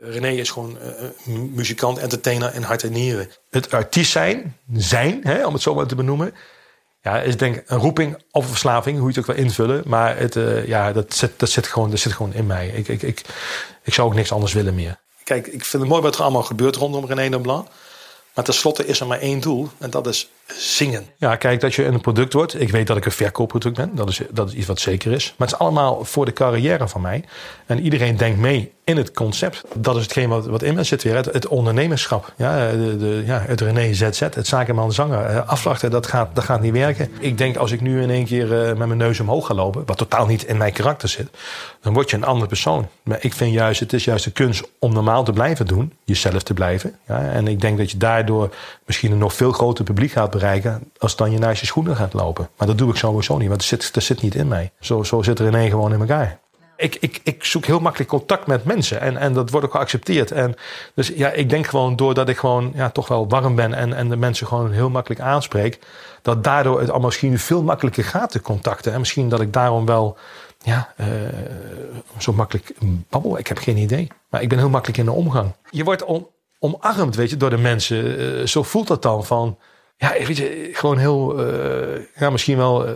René is gewoon uh, muzikant, entertainer in hart en nieren. Het artiest zijn, zijn, hè, om het zo maar te benoemen, ja, is denk ik een roeping of een verslaving, hoe je het ook wel invullen. Maar het, uh, ja, dat, zit, dat, zit gewoon, dat zit gewoon in mij. Ik, ik, ik, ik zou ook niks anders willen meer. Kijk, ik vind het mooi wat er allemaal gebeurt rondom René Leblanc. Maar tenslotte is er maar één doel en dat is zingen. Ja, kijk, dat je een product wordt. Ik weet dat ik een verkoopproduct ben. Dat is, dat is iets wat zeker is. Maar het is allemaal voor de carrière van mij. En iedereen denkt mee in het concept. Dat is hetgeen wat, wat in me zit weer. Het, het ondernemerschap. Ja, de, de, ja, het René ZZ, het zakenman zanger. Eh, afwachten, dat gaat, dat gaat niet werken. Ik denk als ik nu in één keer uh, met mijn neus omhoog ga lopen. Wat totaal niet in mijn karakter zit. Dan word je een andere persoon. Maar ik vind juist, het is juist de kunst om normaal te blijven doen. Jezelf te blijven. Ja, en ik denk dat je daardoor misschien een nog veel groter publiek gaat bereiken. Als dan je naast je schoenen gaat lopen. Maar dat doe ik sowieso niet. Want dat zit, dat zit niet in mij. Zo, zo zit René gewoon in elkaar ik, ik, ik zoek heel makkelijk contact met mensen. En, en dat wordt ook geaccepteerd. En dus ja, ik denk gewoon doordat ik gewoon ja, toch wel warm ben en, en de mensen gewoon heel makkelijk aanspreek. Dat daardoor het allemaal misschien veel makkelijker gaat te contacten. En misschien dat ik daarom wel ja, uh, zo makkelijk babbel. Ik heb geen idee. Maar ik ben heel makkelijk in de omgang. Je wordt om, omarmd, weet je, door de mensen. Uh, zo voelt dat dan van. Ja, weet je, gewoon heel. Uh, ja, misschien wel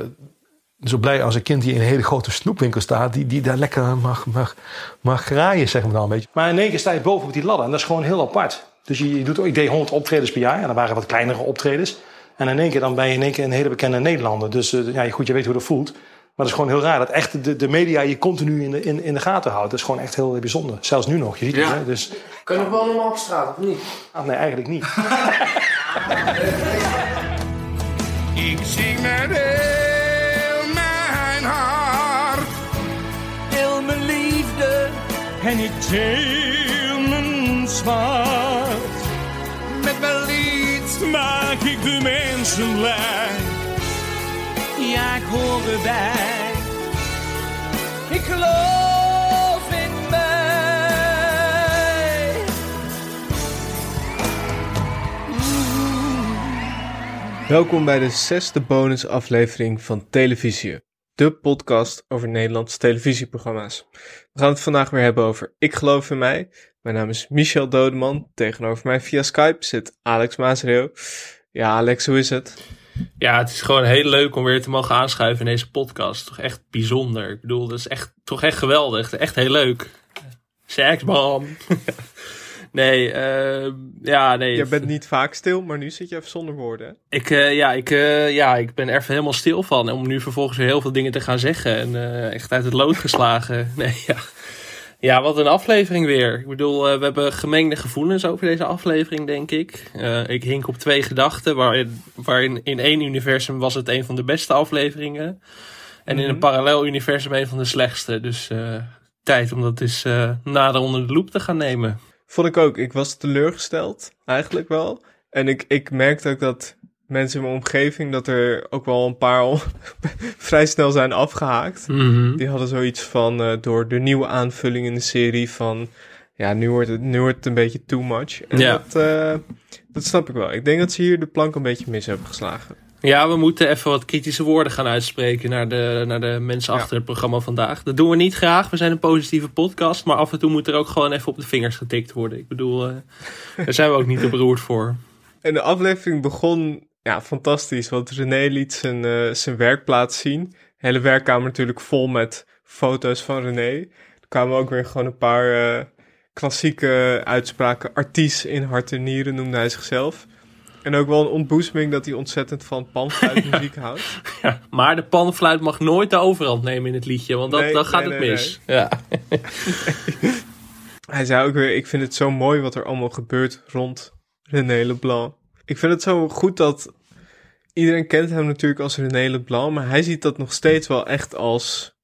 zo blij als een kind die in een hele grote snoepwinkel staat, die, die daar lekker mag, mag, mag graaien, zeg maar dan een beetje. Maar in één keer sta je boven op die ladder en dat is gewoon heel apart. Dus je, je doet, ik deed 100 optredens per jaar en dat waren wat kleinere optredens. En in één keer dan ben je in één keer een hele bekende Nederlander. Dus uh, ja, goed, je weet hoe dat voelt. Maar dat is gewoon heel raar dat echt de, de media je continu in de, in, in de gaten houdt. Dat is gewoon echt heel bijzonder. Zelfs nu nog. Je ziet ja. het, hè? Dus... Kan je nog wel normaal op straat, of niet? Ah, nee, eigenlijk niet. ik zie met heel mijn hart. Heel mijn liefde. En ik deel mijn zwart. Met mijn lied maak ik de mensen blij. Ja, ik hoor erbij. Ik geloof Welkom bij de zesde bonusaflevering van Televisie, de podcast over Nederlandse televisieprogramma's. We gaan het vandaag weer hebben over Ik geloof in mij. Mijn naam is Michel Dodeman. Tegenover mij via Skype zit Alex Maasreel. Ja, Alex, hoe is het? Ja, het is gewoon heel leuk om weer te mogen aanschuiven in deze podcast. Toch echt bijzonder. Ik bedoel, dat is echt, toch echt geweldig. Echt heel leuk. Seksman. nee, uh, ja, nee. Je bent niet vaak stil, maar nu zit je even zonder woorden. Ik, uh, ja, ik, uh, ja, ik ben er even helemaal stil van. Om nu vervolgens weer heel veel dingen te gaan zeggen. En echt uit het lood geslagen. Nee, ja. Ja, wat een aflevering weer. Ik bedoel, we hebben gemengde gevoelens over deze aflevering, denk ik. Ik hink op twee gedachten, waarin, waarin in één universum was het een van de beste afleveringen. En in een parallel universum een van de slechtste. Dus tijd om dat eens nader onder de loep te gaan nemen. Vond ik ook. Ik was teleurgesteld, eigenlijk wel. En ik, ik merkte ook dat mensen in mijn omgeving, dat er ook wel een paar vrij snel zijn afgehaakt. Mm-hmm. Die hadden zoiets van, uh, door de nieuwe aanvulling in de serie van, ja, nu wordt het, nu wordt het een beetje too much. En ja. dat, uh, dat snap ik wel. Ik denk dat ze hier de plank een beetje mis hebben geslagen. Ja, we moeten even wat kritische woorden gaan uitspreken naar de, naar de mensen achter ja. het programma vandaag. Dat doen we niet graag. We zijn een positieve podcast. Maar af en toe moet er ook gewoon even op de vingers getikt worden. Ik bedoel, uh, daar zijn we ook niet te beroerd voor. En de aflevering begon ja, fantastisch. Want René liet zijn, uh, zijn werkplaats zien. De hele werkkamer natuurlijk vol met foto's van René. Er kwamen ook weer gewoon een paar uh, klassieke uitspraken. Artiest in hart en nieren noemde hij zichzelf. En ook wel een ontboezeming dat hij ontzettend van panfluitmuziek ja. houdt. Ja, maar de panfluit mag nooit de overhand nemen in het liedje, want dat, nee, dan gaat nee, het nee, mis. Ja. Hij zei ook weer, ik vind het zo mooi wat er allemaal gebeurt rond René Leblanc. Ik vind het zo goed dat iedereen kent hem natuurlijk als René Leblanc, maar hij ziet dat nog steeds wel echt als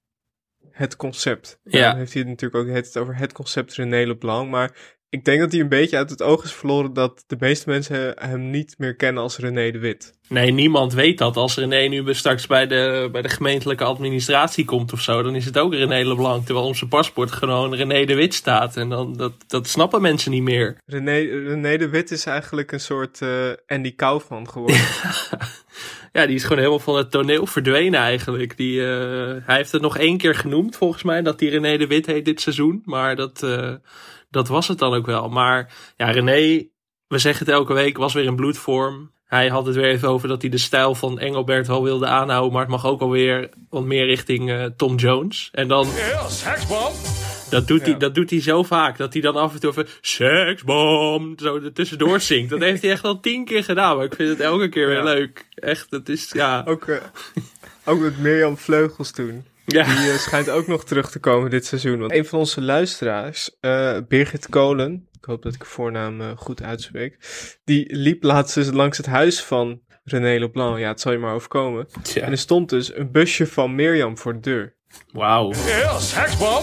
het concept. Ja. Dan heeft hij het natuurlijk ook het over het concept René Leblanc, maar ik denk dat hij een beetje uit het oog is verloren dat de meeste mensen hem niet meer kennen als René de Wit. Nee, niemand weet dat. Als René nu straks bij de, bij de gemeentelijke administratie komt of zo, dan is het ook René Leblanc. Terwijl op zijn paspoort gewoon René de Wit staat. En dan, dat, dat snappen mensen niet meer. René, René de Wit is eigenlijk een soort uh, Andy Kaufman geworden. ja, die is gewoon helemaal van het toneel verdwenen eigenlijk. Die, uh, hij heeft het nog één keer genoemd volgens mij, dat die René de Wit heet dit seizoen. Maar dat... Uh, dat was het dan ook wel. Maar ja, René, we zeggen het elke week, was weer in bloedvorm. Hij had het weer even over dat hij de stijl van Engelbert wel wilde aanhouden. Maar het mag ook alweer wat meer richting eh, Tom Jones. En dan, Ja, seksbom. dat doet, hij, Ja. dat doet hij zo vaak. Dat hij dan af en toe even seksbom zo er tussendoor zingt. Dat heeft hij echt al tien keer gedaan. Maar ik vind het elke keer weer Ja. leuk. Echt, het is, ja. Ook, eh, ook met Mirjam Vleugels toen. Ja. Die eh, schijnt ook nog terug te komen dit seizoen. Want een van onze luisteraars, eh, Birgit Kolen, ik hoop dat ik de voornaam eh, goed uitspreek, die liep laatst dus langs het huis van René Leblanc. Ja, het zal je maar overkomen. Tja. En er stond dus een busje van Mirjam voor de deur. Wauw. Ja, seksbom.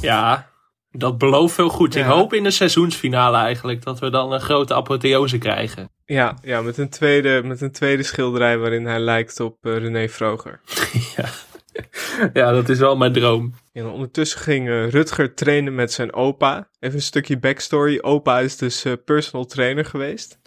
Ja, dat belooft veel goed. Ik hoop in de seizoensfinale eigenlijk dat we dan een grote apotheose krijgen. Ja, ja met, een tweede, met een tweede schilderij waarin hij lijkt op René Vroger. Ja, dat is wel mijn droom. En ondertussen ging eh, Rutger trainen met zijn opa. Even een stukje backstory. Opa is dus eh, personal trainer geweest.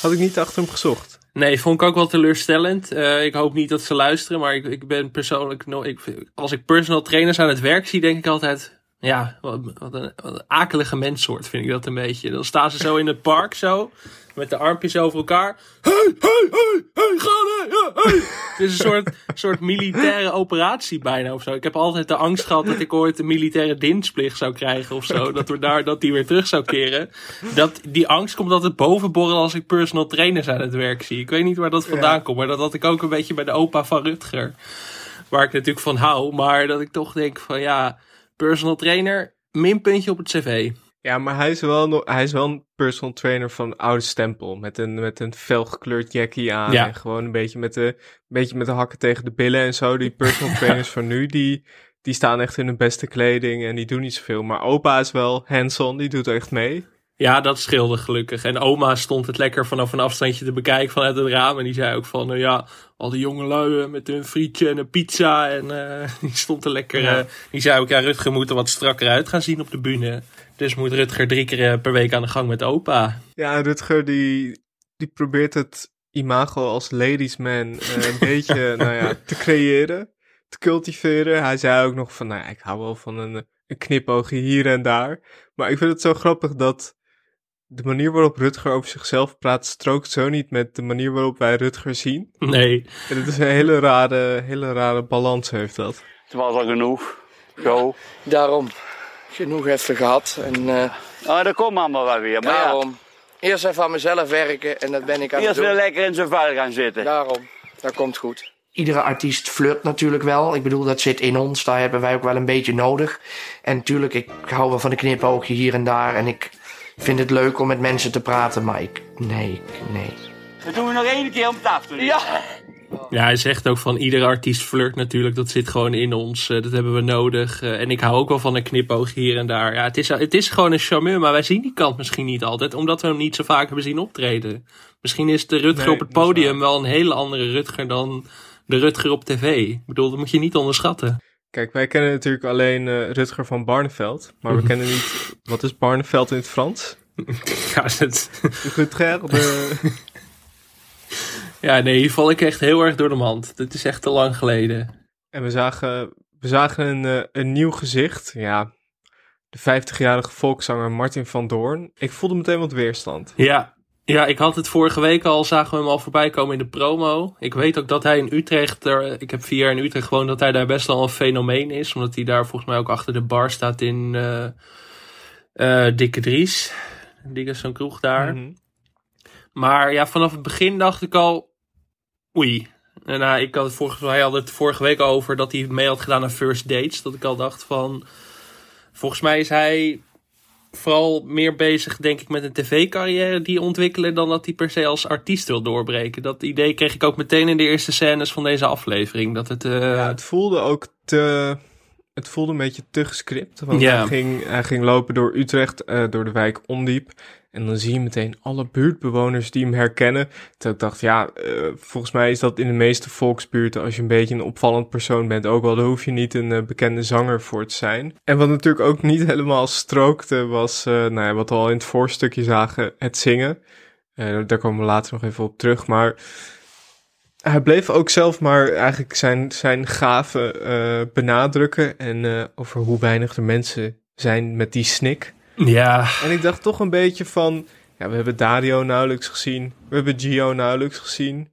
Had ik niet achter hem gezocht. Nee, vond ik ook wel teleurstellend. Eh, ik hoop niet dat ze luisteren, maar ik, ik ben persoonlijk... No, ik, als ik personal trainers aan het werk zie, denk ik altijd... Ja, wat, wat, een, wat een akelige menssoort vind ik dat een beetje. Dan staan ze zo in het park zo, met de armpjes over elkaar. Hey, hey, hey, hey, ga nee, ja, hey. Het is een soort, soort militaire operatie bijna of zo. Ik heb altijd de angst gehad dat ik ooit een militaire dienstplicht zou krijgen of zo. Dat, we daar, dat die weer terug zou keren. Dat, die angst komt altijd bovenborrelen als ik personal trainers aan het werk zie. Ik weet niet waar dat vandaan Ja. komt, maar dat had ik ook een beetje bij de opa van Rutger. Waar ik natuurlijk van hou, maar dat ik toch denk van ja, personal trainer, minpuntje op het cv. Ja, maar hij is wel, nog, hij is wel een personal trainer van oude stempel. Met een, met een felgekleurd jackie aan. Ja. En gewoon een beetje, met de, een beetje met de hakken tegen de billen en zo. Die personal trainers van nu, die, die staan echt in hun beste kleding en die doen niet zoveel. Maar opa is wel hands-on, die doet echt mee. Ja, dat scheelde gelukkig. En oma stond het lekker vanaf een afstandje te bekijken vanuit het raam. En die zei ook van, nou ja, al die jonge lui eh, met hun frietje en een pizza. En eh, die stond er lekker. Ja. die zei ook, ja, Rutger moet er wat strakker uit gaan zien op de bühne. Dus moet Rutger drie keer per week aan de gang met opa. Ja, Rutger die, die probeert het imago als ladies man eh, een beetje nou ja, te creëren, te cultiveren. Hij zei ook nog van, nou ja, ik hou wel van een, een knipoogje hier en daar. Maar ik vind het zo grappig dat de manier waarop Rutger over zichzelf praat strookt zo niet met de manier waarop wij Rutger zien. Nee, En het is een hele rare, hele rare balans heeft dat. Het was al genoeg. Zo. Daarom. Genoeg even gehad. En eh, Ah, dat komt allemaal wel weer. Maar ja, daarom. Eerst even aan mezelf werken en dat ben ik aan het eerst weer doen. lekker in zijn vel gaan zitten. Daarom. Dat komt goed. Iedere artiest flirt natuurlijk wel. Ik bedoel, dat zit in ons. Daar hebben wij ook wel een beetje nodig. En natuurlijk, ik hou wel van een knipoogje hier en daar. En ik vind het leuk om met mensen te praten. Maar ik, nee, ik- nee. Dat doen we nog één keer om tafel. Ja. Ja, hij zegt ook van iedere artiest flirt natuurlijk. Dat zit gewoon in ons. eh, dat hebben we nodig. Eh, en ik hou ook wel van een knipoog hier en daar. Ja, het is, het is gewoon een charmeur. Maar wij zien die kant misschien niet altijd. Omdat we hem niet zo vaak hebben zien optreden. Misschien is de Rutger Nee, op het podium wel een hele andere Rutger dan de Rutger op tv. Ik bedoel, dat moet je niet onderschatten. Kijk, wij kennen natuurlijk alleen eh, Rutger van Barneveld. Maar we kennen niet, wat is Barneveld in het Frans? Ja, het, Rutger, de... ja, nee, hier val ik echt heel erg door de mand. Dit is echt te lang geleden. En we zagen, we zagen een, eh, een nieuw gezicht. Ja, de 50-jarige volkszanger Martin van Doorn. Ik voelde meteen wat weerstand. Ja, ja, ik had het vorige week al, zagen we hem al voorbij komen in de promo. Ik weet ook dat hij in Utrecht, er, ik heb vier jaar in Utrecht gewoond, dat hij daar best wel een fenomeen is. Omdat hij daar volgens mij ook achter de bar staat in eh eh, Dikke Dries. Dikke zo'n kroeg daar. Mhm. Maar ja, vanaf het begin dacht ik al, oei. En nou, ik had het vorige, hij had het vorige week over dat hij mee had gedaan aan First Dates. Dat ik al dacht van, volgens mij is hij vooral meer bezig, denk ik, met een tv-carrière die ontwikkelen dan dat hij per se als artiest wil doorbreken. Dat idee kreeg ik ook meteen in de eerste scènes van deze aflevering. Dat het, eh, Ja, het voelde ook te... Het voelde een beetje te gescript. Want hij, ging, hij ging lopen door Utrecht, eh, door de wijk Ondiep. En dan zie je meteen alle buurtbewoners die hem herkennen. Terwijl ik dacht, ja, eh, volgens mij is dat in de meeste volksbuurten... als je een beetje een opvallend persoon bent ook wel... daar hoef je niet een eh, bekende zanger voor te zijn. En wat natuurlijk ook niet helemaal strookte... was, eh, nou ja, wat we al in het voorstukje zagen, het zingen. Daar komen we later nog even op terug, maar... Hij bleef ook zelf maar eigenlijk zijn, zijn gaven benadrukken. En over hoe weinig er mensen zijn met die snik. Ja, En ik dacht toch een beetje van... Ja, we hebben Dario nauwelijks gezien. We hebben Gio nauwelijks gezien.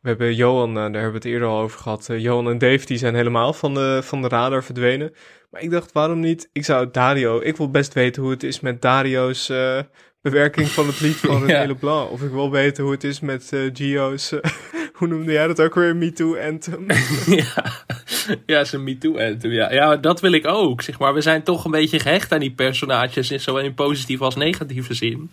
We hebben Johan, eh, daar hebben we het eerder al over gehad. Eh, Johan en Dave, die zijn helemaal van de, van de radar verdwenen. Maar ik dacht, waarom niet? Ik zou Dario... Ik wil best weten hoe het is met Dario's eh, bewerking van het lied van René Ja. Leblanc. Of ik wil weten hoe het is met Gio's... hoe noemde jij dat ook weer? Me Too Anthem. ja, ja zijn MeToo anthem. Ja. ja, dat wil ik ook. Zeg maar. We zijn toch een beetje gehecht aan die personages, in zowel in positieve als negatieve zin.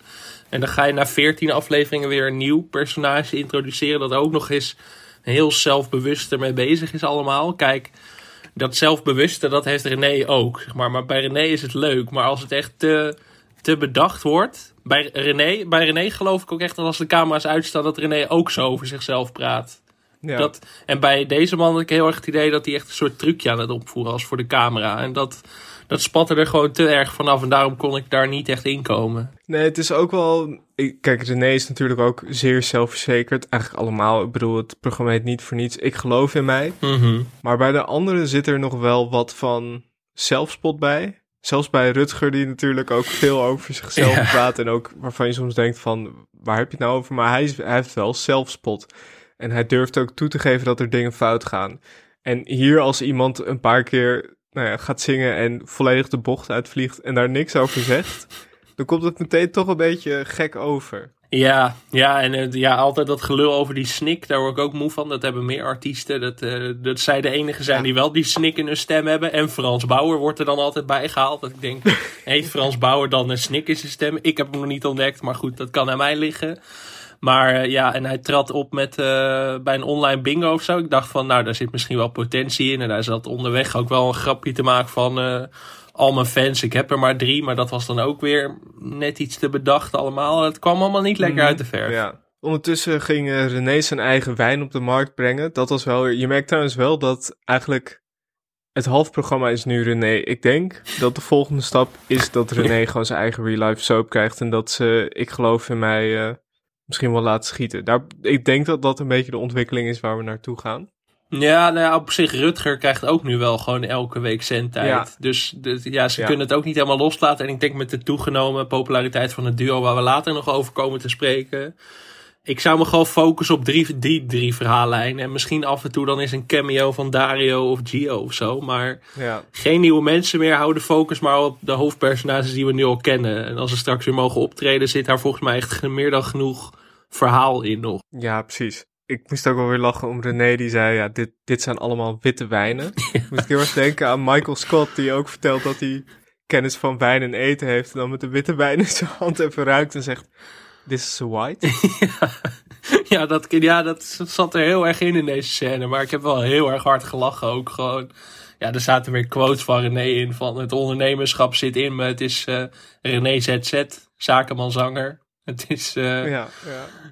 En dan ga je na 14 afleveringen weer een nieuw personage introduceren, dat ook nog eens heel zelfbewust ermee bezig is allemaal. Kijk, dat zelfbewuste, dat heeft René ook. Zeg maar. maar bij René is het leuk. Maar als het echt te, te bedacht wordt. Bij René, bij René geloof ik ook echt dat als de camera's uitstaan, dat René ook zo over zichzelf praat. Ja. Dat, en bij deze man had ik heel erg het idee dat hij echt een soort trucje aan het opvoeren was voor de camera. En dat, dat spatte er gewoon te erg vanaf. En daarom kon ik daar niet echt in komen. Nee, het is ook wel. Kijk, René is natuurlijk ook zeer zelfverzekerd. Eigenlijk allemaal. Ik bedoel, het programma heet niet voor niets. Ik geloof in mij. Maar bij de anderen zit er nog wel wat van zelfspot bij. Zelfs bij Rutger, die natuurlijk ook veel over zichzelf Ja. praat. En ook waarvan je soms denkt van, waar heb je het nou over? Maar hij, hij heeft wel zelfspot. En hij durft ook toe te geven dat er dingen fout gaan. En hier als iemand een paar keer nou ja, gaat zingen en volledig de bocht uitvliegt en daar niks over zegt, dan komt het meteen toch een beetje gek over. Ja, ja, en ja, altijd dat gelul over die snik, daar word ik ook moe van. Dat hebben meer artiesten. Dat, eh, dat zij de enige zijn die wel die snik in hun stem hebben. En Frans Bauer wordt er dan altijd bij gehaald. Dat ik denk, heeft Frans Bauer dan een snik in zijn stem? Ik heb hem nog niet ontdekt, maar goed, dat kan aan mij liggen. Maar eh, ja, en hij trad op met, eh, bij een online bingo of zo. Ik dacht van, nou, daar zit misschien wel potentie in. En hij zat onderweg ook wel een grapje te maken van... eh, al mijn fans, ik heb er maar drie. Maar dat was dan ook weer net iets te bedacht allemaal. Het kwam allemaal niet lekker uit de verf. Ja. Ondertussen ging René zijn eigen wijn op de markt brengen. Dat was wel. Je merkt trouwens wel dat eigenlijk het halfprogramma is nu René. Ik denk dat de volgende stap is dat René gewoon zijn eigen real life soap krijgt. En dat ze, ik geloof in mij, misschien wel laat schieten. Daar, ik denk dat dat een beetje de ontwikkeling is waar we naartoe gaan. Ja, nou ja, op zich, Rutger krijgt ook nu wel gewoon elke week zendtijd. Ja. Dus de- ja, ze Ja. kunnen het ook niet helemaal loslaten. En ik denk met de toegenomen populariteit van het duo, waar we later nog over komen te spreken. Ik zou me gewoon focussen op drie, die drie verhaallijnen. En misschien af en toe dan is een cameo van Dario of Gio of zo. Maar Ja. geen nieuwe mensen meer. Hou de focus maar op de hoofdpersonages die we nu al kennen. En als ze straks weer mogen optreden, zit daar volgens mij echt meer dan genoeg verhaal in nog. Ja, precies. Ik moest ook wel weer lachen om René die zei, ja, dit, dit zijn allemaal witte wijnen. Moest ik heel erg denken aan Michael Scott, die ook vertelt dat hij kennis van wijn en eten heeft. En dan met de witte wijn in zijn hand even ruikt en zegt, this is white. Ja dat, ja, dat zat er heel erg in in deze scène. Maar ik heb wel heel erg hard gelachen ook gewoon. Ja, er zaten weer quotes van René in. Van het ondernemerschap zit in me. Het is eh, René ZZ, zakenman zanger. Het is, eh, ja.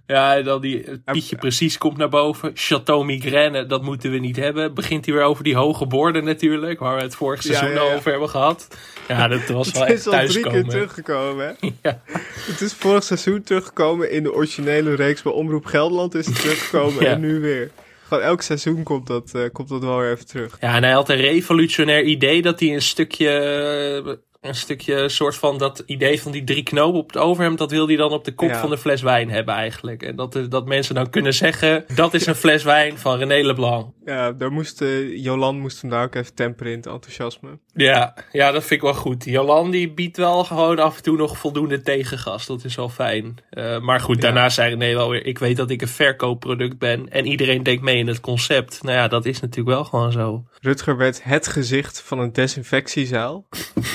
ja, ja. dan die Pietje precies komt naar boven. Chateau Migraine, dat moeten we niet hebben. Begint hij weer over die hoge borden natuurlijk. Waar we het vorig seizoen ja, over hebben gehad. Ja, dat was wel Het is al drie keer teruggekomen, hè? Ja. Het is vorig seizoen teruggekomen. In de originele reeks bij Omroep Gelderland is het teruggekomen. En nu weer. Gewoon elk seizoen komt dat, eh, komt dat wel weer even terug. Ja, en hij had een revolutionair idee dat hij een stukje, eh, een stukje soort van dat idee van die drie knopen op het overhemd, dat wil hij dan op de kop Ja. van de fles wijn hebben eigenlijk. En dat, dat mensen dan kunnen zeggen, dat is een fles wijn van René Leblanc. Ja, daar moest, eh, Jolan moest hem daar ook even temperen in het enthousiasme. Ja, ja, dat vind ik wel goed. Jolan die biedt wel gewoon af en toe nog voldoende tegengas. Dat is wel fijn. Eh, maar goed, daarna zei René wel weer... ik weet dat ik een verkoopproduct ben... en iedereen denkt mee in het concept. Nou ja, dat is natuurlijk wel gewoon zo. Rutger werd het gezicht van een desinfectiezaal.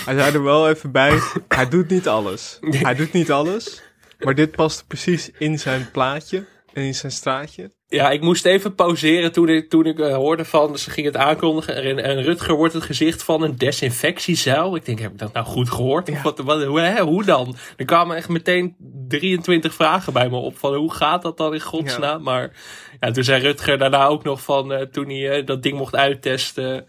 Hij zei er wel even bij, hij doet niet alles. Hij doet niet alles, maar dit past precies in zijn plaatje en in zijn straatje. Ja, ik moest even pauzeren toen ik, toen ik eh, hoorde van... ze ging het aankondigen en, en Rutger wordt het gezicht van een desinfectiezuil. Ik denk, heb ik dat nou goed gehoord? Of wat, wat, hoe, hè, hoe dan? Er kwamen echt meteen 23 vragen bij me op van hoe gaat dat dan in godsnaam? Maar ja, toen zei Rutger daarna ook nog van... eh, toen hij eh, dat ding mocht uittesten...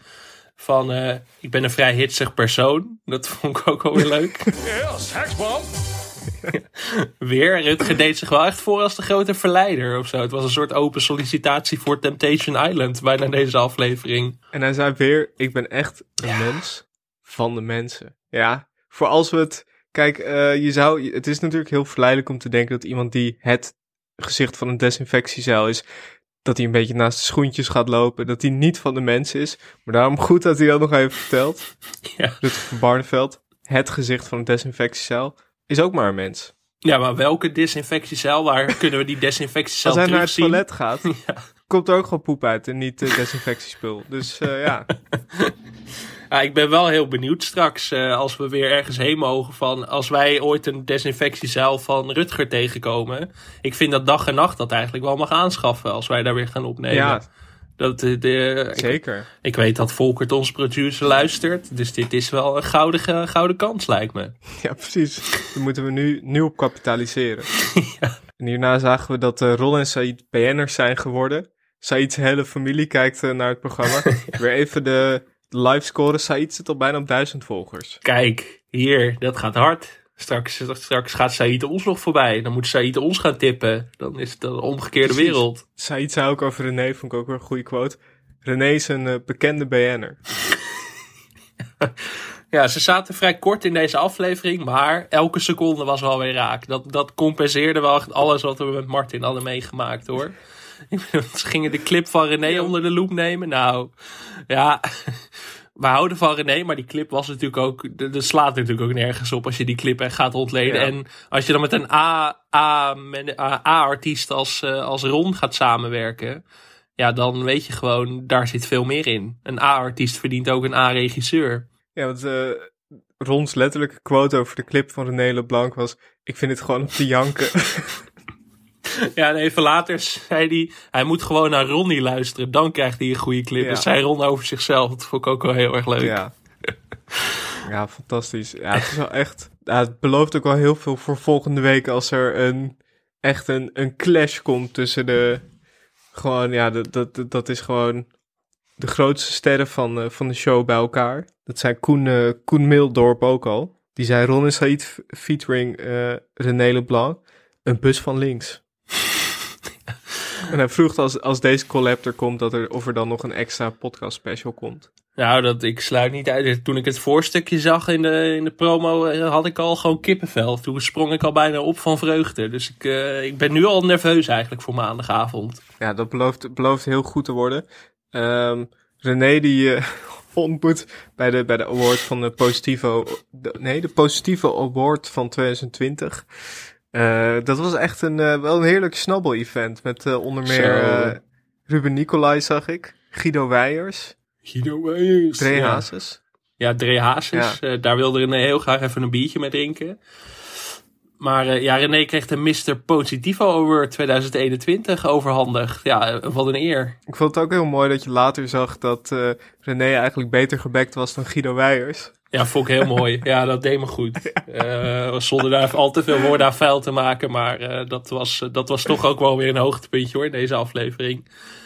van eh, ik ben een vrij hitsig persoon. Dat vond ik ook wel weer leuk. Yes, Hexbom. weer, Rutger deed zich wel echt voor als de grote verleider of zo. Het was een soort open sollicitatie voor Temptation Island bijna deze aflevering. En hij zei weer, ik ben echt een mens van de mensen. Ja, voor als we het Kijk, eh, je zou, het is natuurlijk heel verleidelijk om te denken dat iemand die het gezicht van een desinfectiezeil is, dat hij een beetje naast de schoentjes gaat lopen, dat hij niet van de mens is. Maar daarom goed dat hij dat nog even vertelt. Ja. Rutger van Barneveld, het gezicht van een desinfectiezeil, is ook maar een mens. Ja, maar welke desinfectiecel? Waar kunnen we die desinfectiecel Als hij naar het toilet gaat, komt er ook gewoon poep uit en niet eh, desinfectiespul. Dus eh, ja, Ja, ik ben wel heel benieuwd straks eh, als we weer ergens heen mogen van als wij ooit een desinfectiezuil van Rutger tegenkomen. Ik vind dat dag en nacht dat eigenlijk wel mag aanschaffen als wij daar weer gaan opnemen. ja Dat, eh, de, zeker. ik weet dat Volkert, onze producer, luistert. Dus dit is wel een gouden, gouden kans, lijkt me. Ja, precies. Daar moeten we nu, nu op kapitaliseren. En hierna zagen we dat eh, Ron en Said BN'ers zijn geworden. Said's hele familie kijkt eh, naar het programma. Weer even de live score. Said zit al bijna op duizend volgers. Kijk, hier, dat gaat hard. Straks, straks gaat Said ons nog voorbij. Dan moet Said ons gaan tippen. Dan is het een omgekeerde Precies. wereld. Said zei ook over René, vond ik ook weer een goede quote. René is een eh, bekende BN'er. Ja, ze zaten vrij kort in deze aflevering, maar elke seconde was wel weer raak. Dat, dat compenseerde wel echt alles wat we met Martin hadden meegemaakt hoor. Ze gingen de clip van René onder de loep nemen. Nou, ja, we houden van René, maar die clip was natuurlijk ook. Dat slaat natuurlijk ook nergens op als je die clip gaat ontleden. Ja. En als je dan met een A- A- A-artiest als, eh, als Ron gaat samenwerken. Ja, dan weet je gewoon, daar zit veel meer in. Een A-artiest verdient ook een A-regisseur. Ja, want eh, Rons letterlijke quote over de clip van René Leblanc was... Ik vind het gewoon om te janken. Ja, en even later zei hij, hij moet gewoon naar Ronnie luisteren. Dan krijgt hij een goede clip. Ja. Dat zei Ron over zichzelf. Dat vond ik ook wel heel erg leuk. Ja. ja, fantastisch. Ja, het is wel echt. Ja, het belooft ook wel heel veel voor volgende week als er een echt een, een clash komt tussen de. Gewoon, ja, dat, dat, dat is gewoon de grootste sterren van, eh, van de show bij elkaar. Dat zijn Koen, eh, Koen Mildorp ook al. Die zei Ron en Said featuring eh René Leblanc. Een bus van links. En hij vroeg als, als deze collab er komt, dat er, of er dan nog een extra podcast special komt. Nou, dat, ik sluit niet uit. Toen ik het voorstukje zag in de, in de promo, eh, had ik al gewoon kippenvel. Toen sprong ik al bijna op van vreugde. Dus ik, eh, ik ben nu al nerveus eigenlijk voor maandagavond. Ja, dat belooft, belooft heel goed te worden. Ehm René die eh, ontmoet bij de, bij de award van de Positivo... de- nee, de Positivo Award van 2020. Eh, dat was echt een, eh, wel een heerlijk snabbel-event. Met eh, onder meer Ruben Nicolai zag ik. Guido Weijers. Guido Weijers. Dre ja. Hazes. Ja, Dre Hazes. daar wilde René heel graag even een biertje mee drinken. Maar ja, René kreeg de Mr. Positivo Award 2021 overhandigd. Ja, wat een eer. Ik vond het ook heel mooi dat je later zag dat René eigenlijk beter gebekt was dan Guido Weijers. Ja, vond ik heel mooi. Ja, dat deed me goed. Eh, zonder daar al te veel woorden aan vuil te maken. Maar eh, dat, was, dat was toch ook wel weer een hoogtepuntje hoor, in deze aflevering.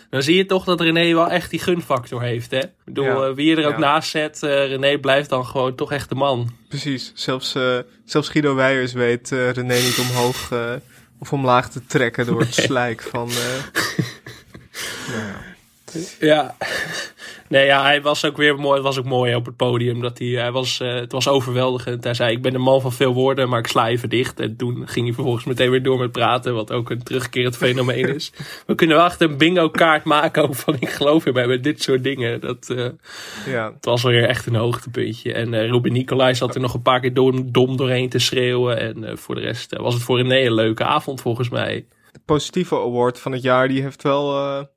Dan zie je toch dat René wel echt die gunfactor heeft. Hè? Ik bedoel, Ja. eh, wie je er ook Ja. naast zet, eh, René blijft dan gewoon toch echt de man. Precies, zelfs, eh, zelfs Guido Weijers weet eh, René niet omhoog eh, of omlaag te trekken door het slijk van... eh, nou ja. Ja. Nee, ja, hij was ook weer mooi. Het was ook mooi op het podium. Dat hij, hij was, eh, het was overweldigend. Hij zei: Ik ben een man van veel woorden, maar ik sla even dicht. En toen ging hij vervolgens meteen weer door met praten. Wat ook een terugkerend fenomeen is. We kunnen wel echt een bingo-kaart maken van: Ik geloof in mij met dit soort dingen. Dat, eh, ja, het was weer echt een hoogtepuntje. En eh Ruben Nicolai zat er nog een paar keer dom, dom doorheen te schreeuwen. En voor de rest was het voor René een leuke avond volgens mij. de Positivo Award van het jaar, die heeft wel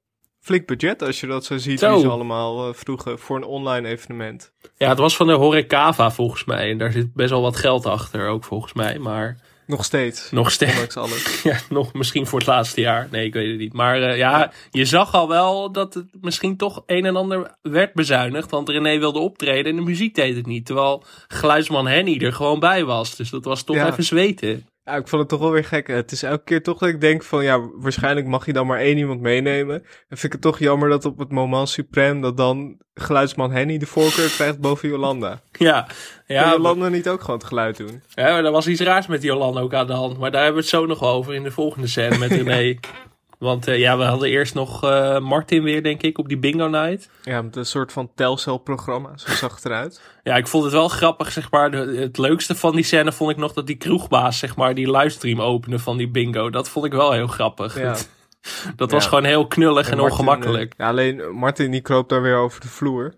flink budget als je dat zo ziet. Zo. Die ze allemaal eh, vroegen voor een online evenement. Ja, het was van de Horecava volgens mij. En daar zit best wel wat geld achter ook volgens mij. Maar Nog steeds, nog steeds. alles. Ja, nog misschien voor het laatste jaar. Nee, ik weet het niet. Maar eh, ja, je zag al wel dat het misschien toch een en ander werd bezuinigd. Want René wilde optreden en de muziek deed het niet. Terwijl geluidsman Henny er gewoon bij was. Dus dat was toch Ja. even zweten. Ja, ik vond het toch wel weer gek. Het is elke keer toch dat ik denk van, ja, waarschijnlijk mag je dan maar één iemand meenemen. En vind ik het toch jammer dat op het moment suprême dat dan geluidsman Henny de voorkeur krijgt boven Jolanda. Ja, Kan ja, Jolanda niet ook gewoon het geluid doen? ja maar er was iets raars met Jolan ook aan de hand. Maar daar hebben we het zo nog over in de volgende scène met René. Want eh, ja, we hadden eerst nog eh, Martin weer, denk ik, op die bingo night. Ja, met een soort van telcelprogramma, zo zag het eruit. Ja, ik vond het wel grappig, zeg maar. De- het leukste van die scène vond ik nog dat die kroegbaas, zeg maar, die livestream opende van die bingo. Dat vond ik wel heel grappig. Ja. dat was Ja. gewoon heel knullig en, Martin, ongemakkelijk. eh, ja, alleen Martin die kroop daar weer over de vloer.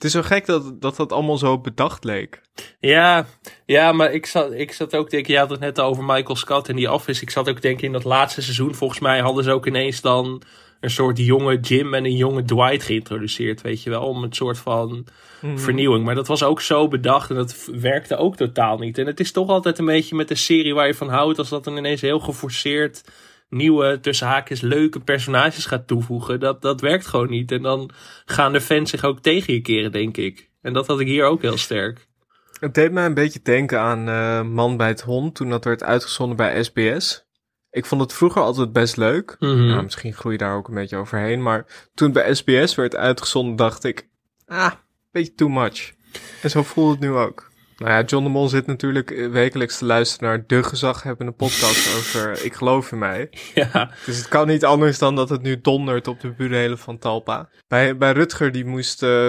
Het is zo gek dat dat, dat allemaal zo bedacht leek. Ja, ja, maar ik zat, ik zat ook denken, je had het net over Michael Scott en die Office. Ik zat ook denken in dat laatste seizoen, volgens mij hadden ze ook ineens dan een soort jonge Jim en een jonge Dwight geïntroduceerd, weet je wel, om een soort van vernieuwing. Maar dat was ook zo bedacht en dat werkte ook totaal niet. En het is toch altijd een beetje met de serie waar je van houdt, als dat dan ineens heel geforceerd nieuwe, tussen haakjes, leuke personages gaat toevoegen. Dat, dat werkt gewoon niet. En dan gaan de fans zich ook tegen je keren, denk ik. En dat had ik hier ook heel sterk. Het deed mij een beetje denken aan eh, Man bij het Hond, toen dat werd uitgezonden bij SBS. Ik vond het vroeger altijd best leuk. Mhm. Ja, misschien groei je daar ook een beetje overheen. Maar toen het bij SBS werd uitgezonden, dacht ik... Ah, beetje too much. En zo voelt het nu ook. Nou ja, John de Mol zit natuurlijk eh, wekelijks te luisteren naar de gezaghebbende podcast over Ik geloof in mij. Ja, Dus het kan niet anders dan dat het nu dondert op de burelen van Talpa. Bij, bij Rutger, die moest eh,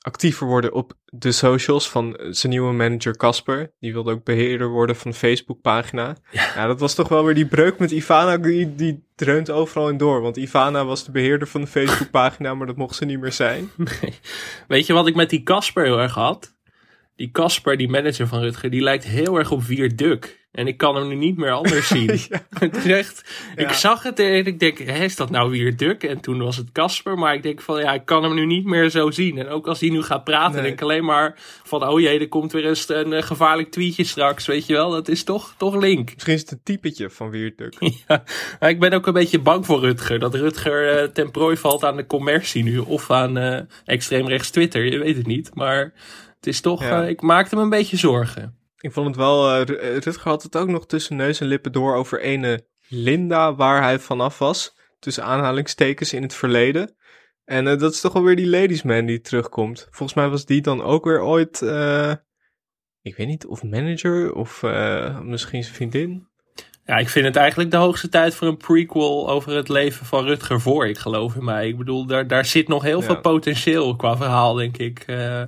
actiever worden op de socials van eh, zijn nieuwe manager Casper. Die wilde ook beheerder worden van de Facebookpagina. Ja. dat was toch wel weer die breuk met Ivana, die, die dreunt overal in door. Want Ivana was de beheerder van de Facebookpagina, maar dat mocht ze niet meer zijn. Weet je wat ik met die Casper heel erg had? Die Casper, die manager van Rutger, die lijkt heel erg op Wierduk. En ik kan hem nu niet meer anders zien. Het is echt, Ik zag het en ik denk, hè, is dat nou Wierduk? En toen was het Casper. Maar ik denk van, ja, ik kan hem nu niet meer zo zien. En ook als hij nu gaat praten, Nee. denk ik alleen maar van... Oh jee, er komt weer eens een eh, gevaarlijk tweetje straks, weet je wel. Dat is toch, toch link. Misschien is het een typetje van Wierduk. Ja, maar ik ben ook een beetje bang voor Rutger. Dat Rutger eh, ten prooi valt aan de commercie nu. Of aan eh extreemrechts Twitter. Je weet het niet. Maar het is toch... Ja. eh, ik maakte me een beetje zorgen. Ik vond het wel, eh, Rutger had het ook nog tussen neus en lippen door over ene Linda, waar hij vanaf was. Tussen aanhalingstekens in het verleden. En dat is toch wel weer die ladiesman die terugkomt. Volgens mij was die dan ook weer ooit, ik weet niet, of manager of misschien zijn vriendin. Ja, ik vind het eigenlijk de hoogste tijd voor een prequel over het leven van Rutger voor. Ik geloof in mij. Ik bedoel, daar, daar zit nog heel Ja. veel potentieel qua verhaal, denk ik. eh,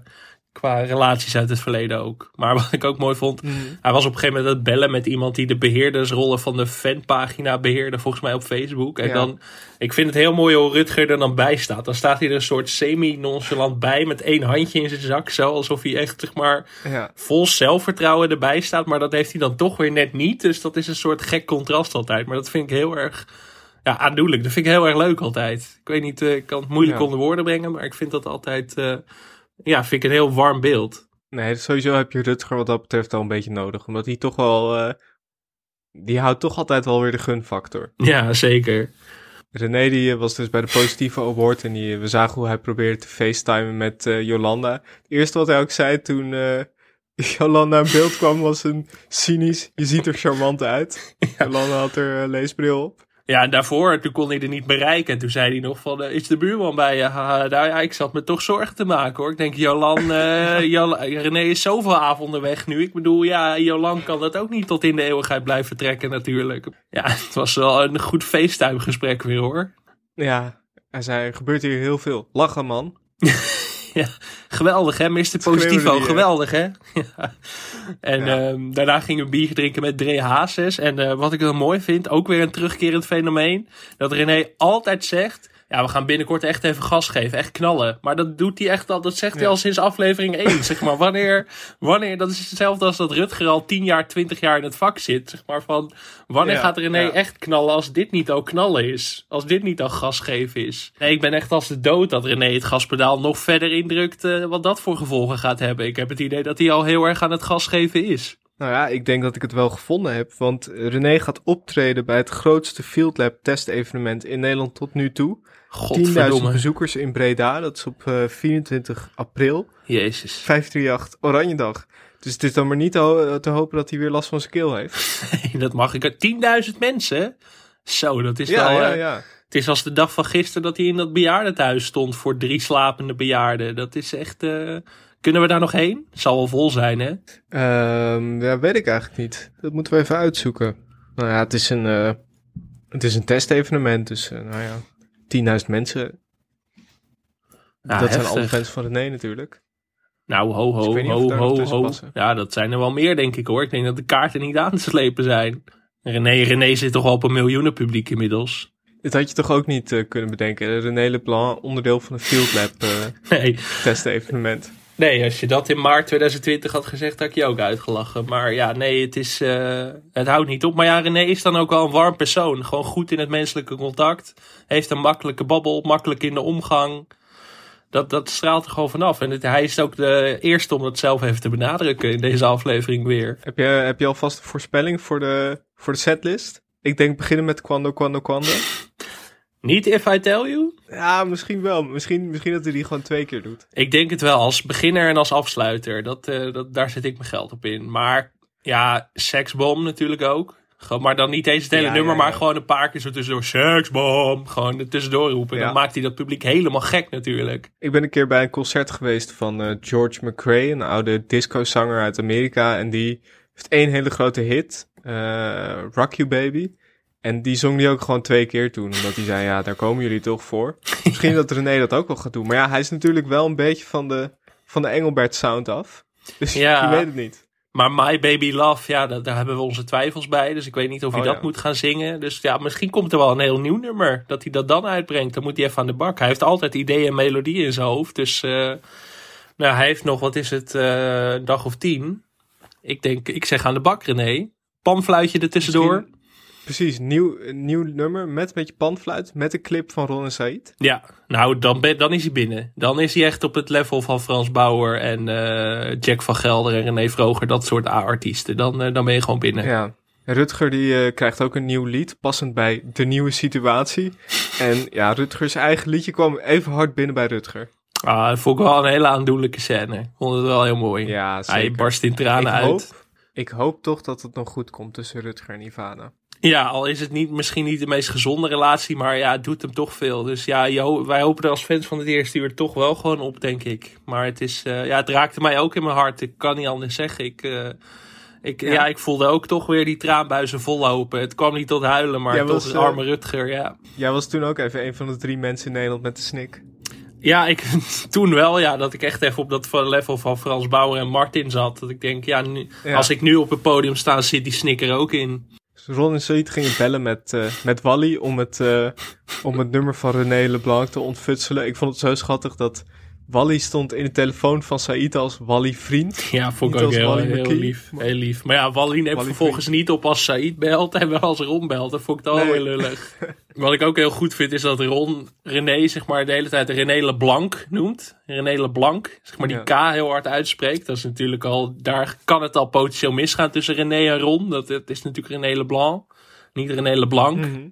qua relaties uit het verleden ook. Maar wat ik ook mooi vond, hij was op een gegeven moment aan het bellen met iemand die de beheerdersrollen van de fanpagina beheerde, volgens mij op Facebook. En Ja. dan, ik vind het heel mooi hoe Rutger er dan bij staat. Dan staat hij er een soort semi-nonchalant bij met één handje in zijn zak, zo alsof hij echt, zeg maar, Ja, vol zelfvertrouwen erbij staat. Maar dat heeft hij dan toch weer net niet. Dus dat is een soort gek contrast altijd. Maar dat vind ik heel erg ja, aandoenlijk. Dat vind ik heel erg leuk altijd. Ik weet niet, eh, ik kan het moeilijk Ja. onder woorden brengen. Maar ik vind dat altijd, eh, ja, vind ik een heel warm beeld. nee, sowieso heb je Rutger wat dat betreft al een beetje nodig. Omdat hij toch wel, eh, die houdt toch altijd wel weer de gunfactor. Ja, zeker. René die eh, was dus bij de positieve award en die, we zagen hoe hij probeerde te facetimen met eh, Jolanda. Het eerste wat hij ook zei toen eh, Jolanda in beeld kwam was een cynisch, je ziet er charmant uit. Jolanda had er eh, leesbril op. Ja, en daarvoor, toen kon hij er niet bereiken. En toen zei hij nog van, eh, is de buurman bij je? Nou ja, ik zat me toch zorgen te maken hoor. Ik denk, Jolan, Jol- René is zoveel avonden weg nu. Ik bedoel, ja, Jolan kan dat ook niet tot in de eeuwigheid blijven trekken natuurlijk. Ja, het was wel een goed FaceTime-gesprek weer hoor. Ja, hij zei, gebeurt hier heel veel. Lachen man. Ja, geweldig hè, Mr. Positivo, geweldig hè. Ja. En Ja. ehm, daarna gingen we bier drinken met Dre Hazes. En eh, wat ik wel mooi vind, ook weer een terugkerend fenomeen, dat René altijd zegt, ja we gaan binnenkort echt even gas geven, echt knallen. Maar dat doet hij echt al, dat zegt hij Ja. al sinds aflevering 1, zeg maar. Wanneer, wanneer, dat is hetzelfde als dat Rutger al 10 jaar, 20 jaar in het vak zit, zeg maar van, wanneer Ja, gaat René ja. echt knallen als dit niet al knallen is? Als dit niet al gas geven is? Nee, ik ben echt als de dood dat René het gaspedaal nog verder indrukt eh, wat dat voor gevolgen gaat hebben. Ik heb het idee dat hij al heel erg aan het gas geven is. Nou ja, ik denk dat ik het wel gevonden heb, want René gaat optreden bij het grootste Field Lab testevenement in Nederland tot nu toe. 10.000 Godverdomme. bezoekers in Breda, dat is op eh, 24 april. Jezus. 538 Oranjedag. Dus het is dan maar niet te hopen dat hij weer last van zijn keel heeft. Nee, dat mag ik. 10.000 mensen? Zo, dat is Ja, wel... ja, eh, ja. Het is als de dag van gisteren dat hij in dat bejaardentehuis stond voor drie slapende bejaarden. Dat is echt... eh, Kunnen we daar nog heen? Zal wel vol zijn, hè? Ehm, ja, weet ik eigenlijk niet. Dat moeten we even uitzoeken. Nou ja, het is een, eh, Het is een testevenement, dus eh, nou ja, 10.000 mensen. Ja, dat zijn alle fans van René natuurlijk. Nou, ho, Dus ho, of ho, ho, ho. Ja, dat zijn er wel meer, denk ik hoor. Ik denk dat de kaarten niet aan te slepen zijn. René, René zit toch wel op een miljoenen publiek inmiddels. Dit had je toch ook niet eh, kunnen bedenken? René Leblanc, onderdeel van een Field Lab eh, Nee. testevenement. Nee, als je dat in maart 2020 had gezegd, had ik je ook uitgelachen. Maar ja, nee, het, is, eh, het houdt niet op. Maar ja, René is dan ook wel een warm persoon. Gewoon goed in het menselijke contact. Heeft een makkelijke babbel, makkelijk in de omgang. Dat, dat straalt er gewoon vanaf. En het- hij is ook de eerste om dat zelf even te benadrukken in deze aflevering weer. Heb je, heb je alvast een voorspelling voor de, voor de setlist? Ik denk beginnen met Quando, Quando, Quando. Niet if I tell you? Ja, misschien wel. Misschien, misschien dat hij die gewoon twee keer doet. Ik denk het wel, als beginner en als afsluiter. Dat, eh, dat, daar zet ik mijn geld op in. Maar ja, Sexbom natuurlijk ook. Gewoon, maar dan niet eens het hele Ja, nummer, ja, ja. maar gewoon een paar keer zo tussendoor. Sexbom! Gewoon er tussendoor roepen. Dan maakt hij dat publiek helemaal gek natuurlijk. Ik ben een keer bij een concert geweest van eh, George McRae, een oude discozanger uit Amerika. En die heeft één hele grote hit, eh, Rock You Baby. En die zong die ook gewoon twee keer toen, omdat hij zei, ja, daar komen jullie toch voor. Misschien dat René dat ook wel gaat doen. Maar ja, hij is natuurlijk wel een beetje van de, van de Engelbert sound af. Dus Ja. je weet het niet. Maar My Baby Love, ja, daar hebben we onze twijfels bij. Dus ik weet niet of hij Oh, dat ja. moet gaan zingen. Dus ja, misschien komt er wel een heel nieuw nummer. Dat hij dat dan uitbrengt. Dan moet hij even aan de bak. Hij heeft altijd ideeën en melodieën in zijn hoofd. Dus eh, nou, hij heeft nog, wat is het, eh, een dag of tien. Ik denk, ik zeg aan de bak, René. Panfluitje er tussendoor. Misschien- Precies, nieuw, nieuw nummer met een beetje panfluit, met een clip van Ron en Said. Ja, nou, dan, ben, dan is hij binnen. Dan is hij echt op het level van Frans Bauer en eh, Jack van Gelder en René Vroger. Dat soort A-artiesten. Dan, eh, dan ben je gewoon binnen. Ja. Rutger die eh, krijgt ook een nieuw lied, passend bij de nieuwe situatie. En ja, Rutgers eigen liedje kwam even hard binnen bij Rutger. Ah, dat vond ik wel een hele aandoenlijke scène. Ik vond het wel heel mooi. Ja, Hij barst in tranen ik uit. Hoop, ik hoop toch dat het nog goed komt tussen Rutger en Ivana. Ja, al is het niet, misschien niet de meest gezonde relatie, maar ja, het doet hem toch veel. Dus ja, ho- wij hopen er als fans van het eerste uur toch wel gewoon op, denk ik. Maar het, is, eh, ja, het raakte mij ook in mijn hart. Ik kan niet anders zeggen. Ik, eh, ik, ja. Ja. ik voelde ook toch weer die traanbuizen vollopen. Het kwam niet tot huilen, maar was, een eh, arme Rutger, ja. Jij was toen ook even een van de drie mensen in Nederland met de snik. Ja, ik, toen wel, ja, dat ik echt even op dat level van Frans Bauer en Martin zat. Dat ik denk, ja, nu, Ja. als ik nu op het podium sta, zit die snikker ook in. Ron en Said gingen bellen met, eh, met Wally om het, eh, om het nummer van René Leblanc te ontfutselen. Ik vond het zo schattig dat Wally stond in de telefoon van Said als Wally vriend. Ja, vond ik ook heel, heel lief. Heel lief. Maar ja, Wally neemt Wally vervolgens niet op als Said belt en wel als Ron belt. Dat vond ik dan Nee. weer lullig. Wat ik ook heel goed vind is dat Ron René zeg maar de hele tijd René Leblanc noemt. René Leblanc. Zeg maar die Ja. K heel hard uitspreekt. Dat is natuurlijk al, daar kan het al potentieel misgaan tussen René en Ron. Dat, het is natuurlijk René Leblanc. Niet René Leblanc. Mhm.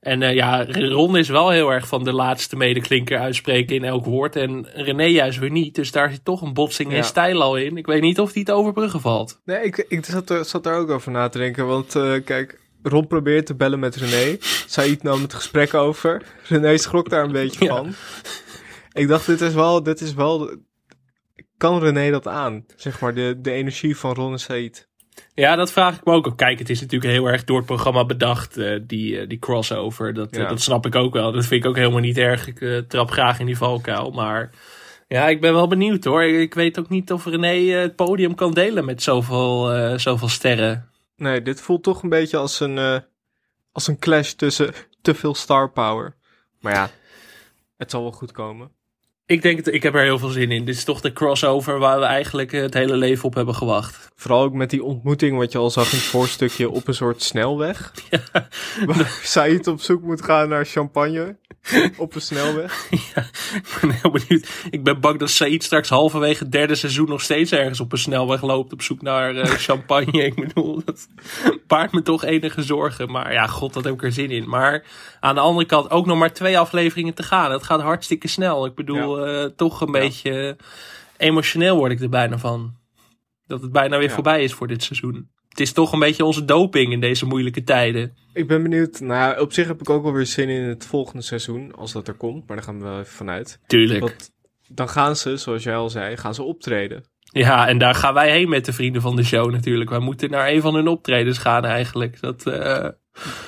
En eh, ja, Ron is wel heel erg van de laatste medeklinker uitspreken in elk woord. En René juist weer niet. Dus daar zit toch een botsing in stijl al in. Ik weet niet of die het overbruggen valt. Nee, ik, ik zat, er, zat daar ook over na te denken. Want eh, kijk, Ron probeert te bellen met René. Said nam het gesprek over. René schrok daar een beetje Ja. van. Ik dacht, dit is wel, dit is wel... Kan René dat aan? Zeg maar, de, de energie van Ron en Said. Ja, dat vraag ik me ook. Kijk, het is natuurlijk heel erg door het programma bedacht, eh, die, eh, die crossover. Dat, eh, dat snap ik ook wel. Dat vind ik ook helemaal niet erg. Ik trap graag in die valkuil. Maar ja, ik ben wel benieuwd hoor. Ik weet ook niet of René het podium kan delen met zoveel, zoveel sterren. Nee, dit voelt toch een beetje als een, als een clash tussen te veel star power. Maar ja, het zal wel goed komen. Ik denk, het- ik heb er heel veel zin in. Dit is toch de crossover waar we eigenlijk eh, het hele leven op hebben gewacht. Vooral ook met die ontmoeting wat je al zag in het voorstukje op een soort snelweg. Waar Said op zoek moet gaan naar champagne op een snelweg. Ja, ik ben heel benieuwd. Ik ben bang dat Said straks halverwege het derde seizoen nog steeds ergens op een snelweg loopt op zoek naar eh, champagne. ik bedoel, dat baart me toch enige zorgen. Maar ja, god, dat heb ik er zin in. Maar aan de andere kant ook nog maar twee afleveringen te gaan. Het gaat hartstikke snel. Ik bedoel, eh, toch een beetje emotioneel word ik er bijna van. Dat het bijna weer Ja. voorbij is voor dit seizoen. Het is toch een beetje onze doping in deze moeilijke tijden. Ik ben benieuwd. Nou, op zich heb ik ook wel weer zin in het volgende seizoen, als dat er komt. Maar daar gaan we wel even vanuit. Tuurlijk. Want dan gaan ze, zoals jij al zei, gaan ze optreden. Ja, en daar gaan wij heen met de vrienden van de show natuurlijk. Wij moeten naar een van hun optredens gaan eigenlijk. Dat, eh,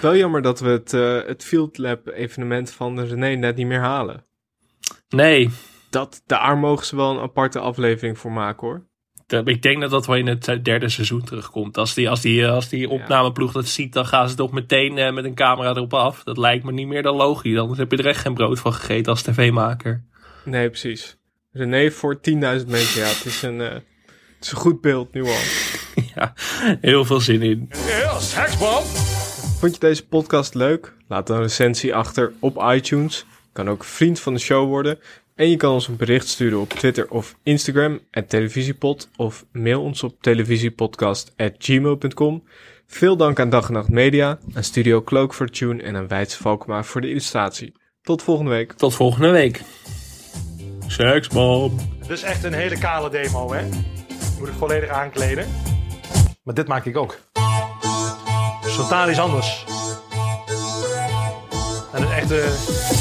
Wel jammer dat we het, eh, het Field Lab evenement van de René net niet meer halen. Nee, Dat, daar mogen ze wel een aparte aflevering voor maken hoor. Dat- ik denk dat dat wel in het derde seizoen terugkomt. Als die, als die, eh, als die opnameploeg dat ziet, dan gaan ze toch meteen eh, met een camera erop af. Dat lijkt me niet meer dan logisch. Anders heb je er echt geen brood van gegeten als tv-maker. Nee, precies. René voor 10.000 mensen, ja, het is een, eh, het is een goed beeld nu al. ja, heel veel zin in. Yes, Hexbom. Vond je deze podcast leuk? Laat een recensie achter op iTunes. Kan ook vriend van de show worden. En je kan ons een bericht sturen op Twitter of Instagram, at televisiepod. Of mail ons op televisiepodcast.gmail.com. Veel dank aan Dag en Nacht Media, aan Studio Cloak voor tune en aan Weidse Valkma voor de illustratie. Tot volgende week. Tot volgende week. Seksbom. Dit is echt een hele kale demo, hè? Moet ik volledig aankleden. Maar dit maak ik ook. Totaal iets anders. En het echte...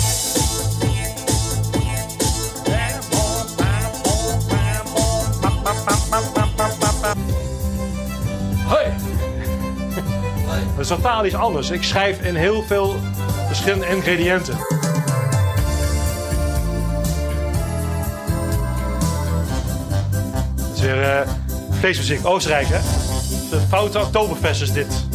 totaal iets anders. Ik schrijf in heel veel verschillende ingrediënten. Het is weer feestmuziek. Oostenrijk, hè? De foute Oktoberfest is dit.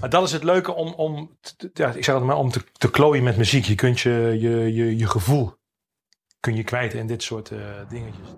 Maar dat is het leuke om, om te- ja, ik zeg het maar, om te, te klooien met muziek. Je kunt je, je, je, je gevoel kun je kwijt in dit soort eh, dingetjes.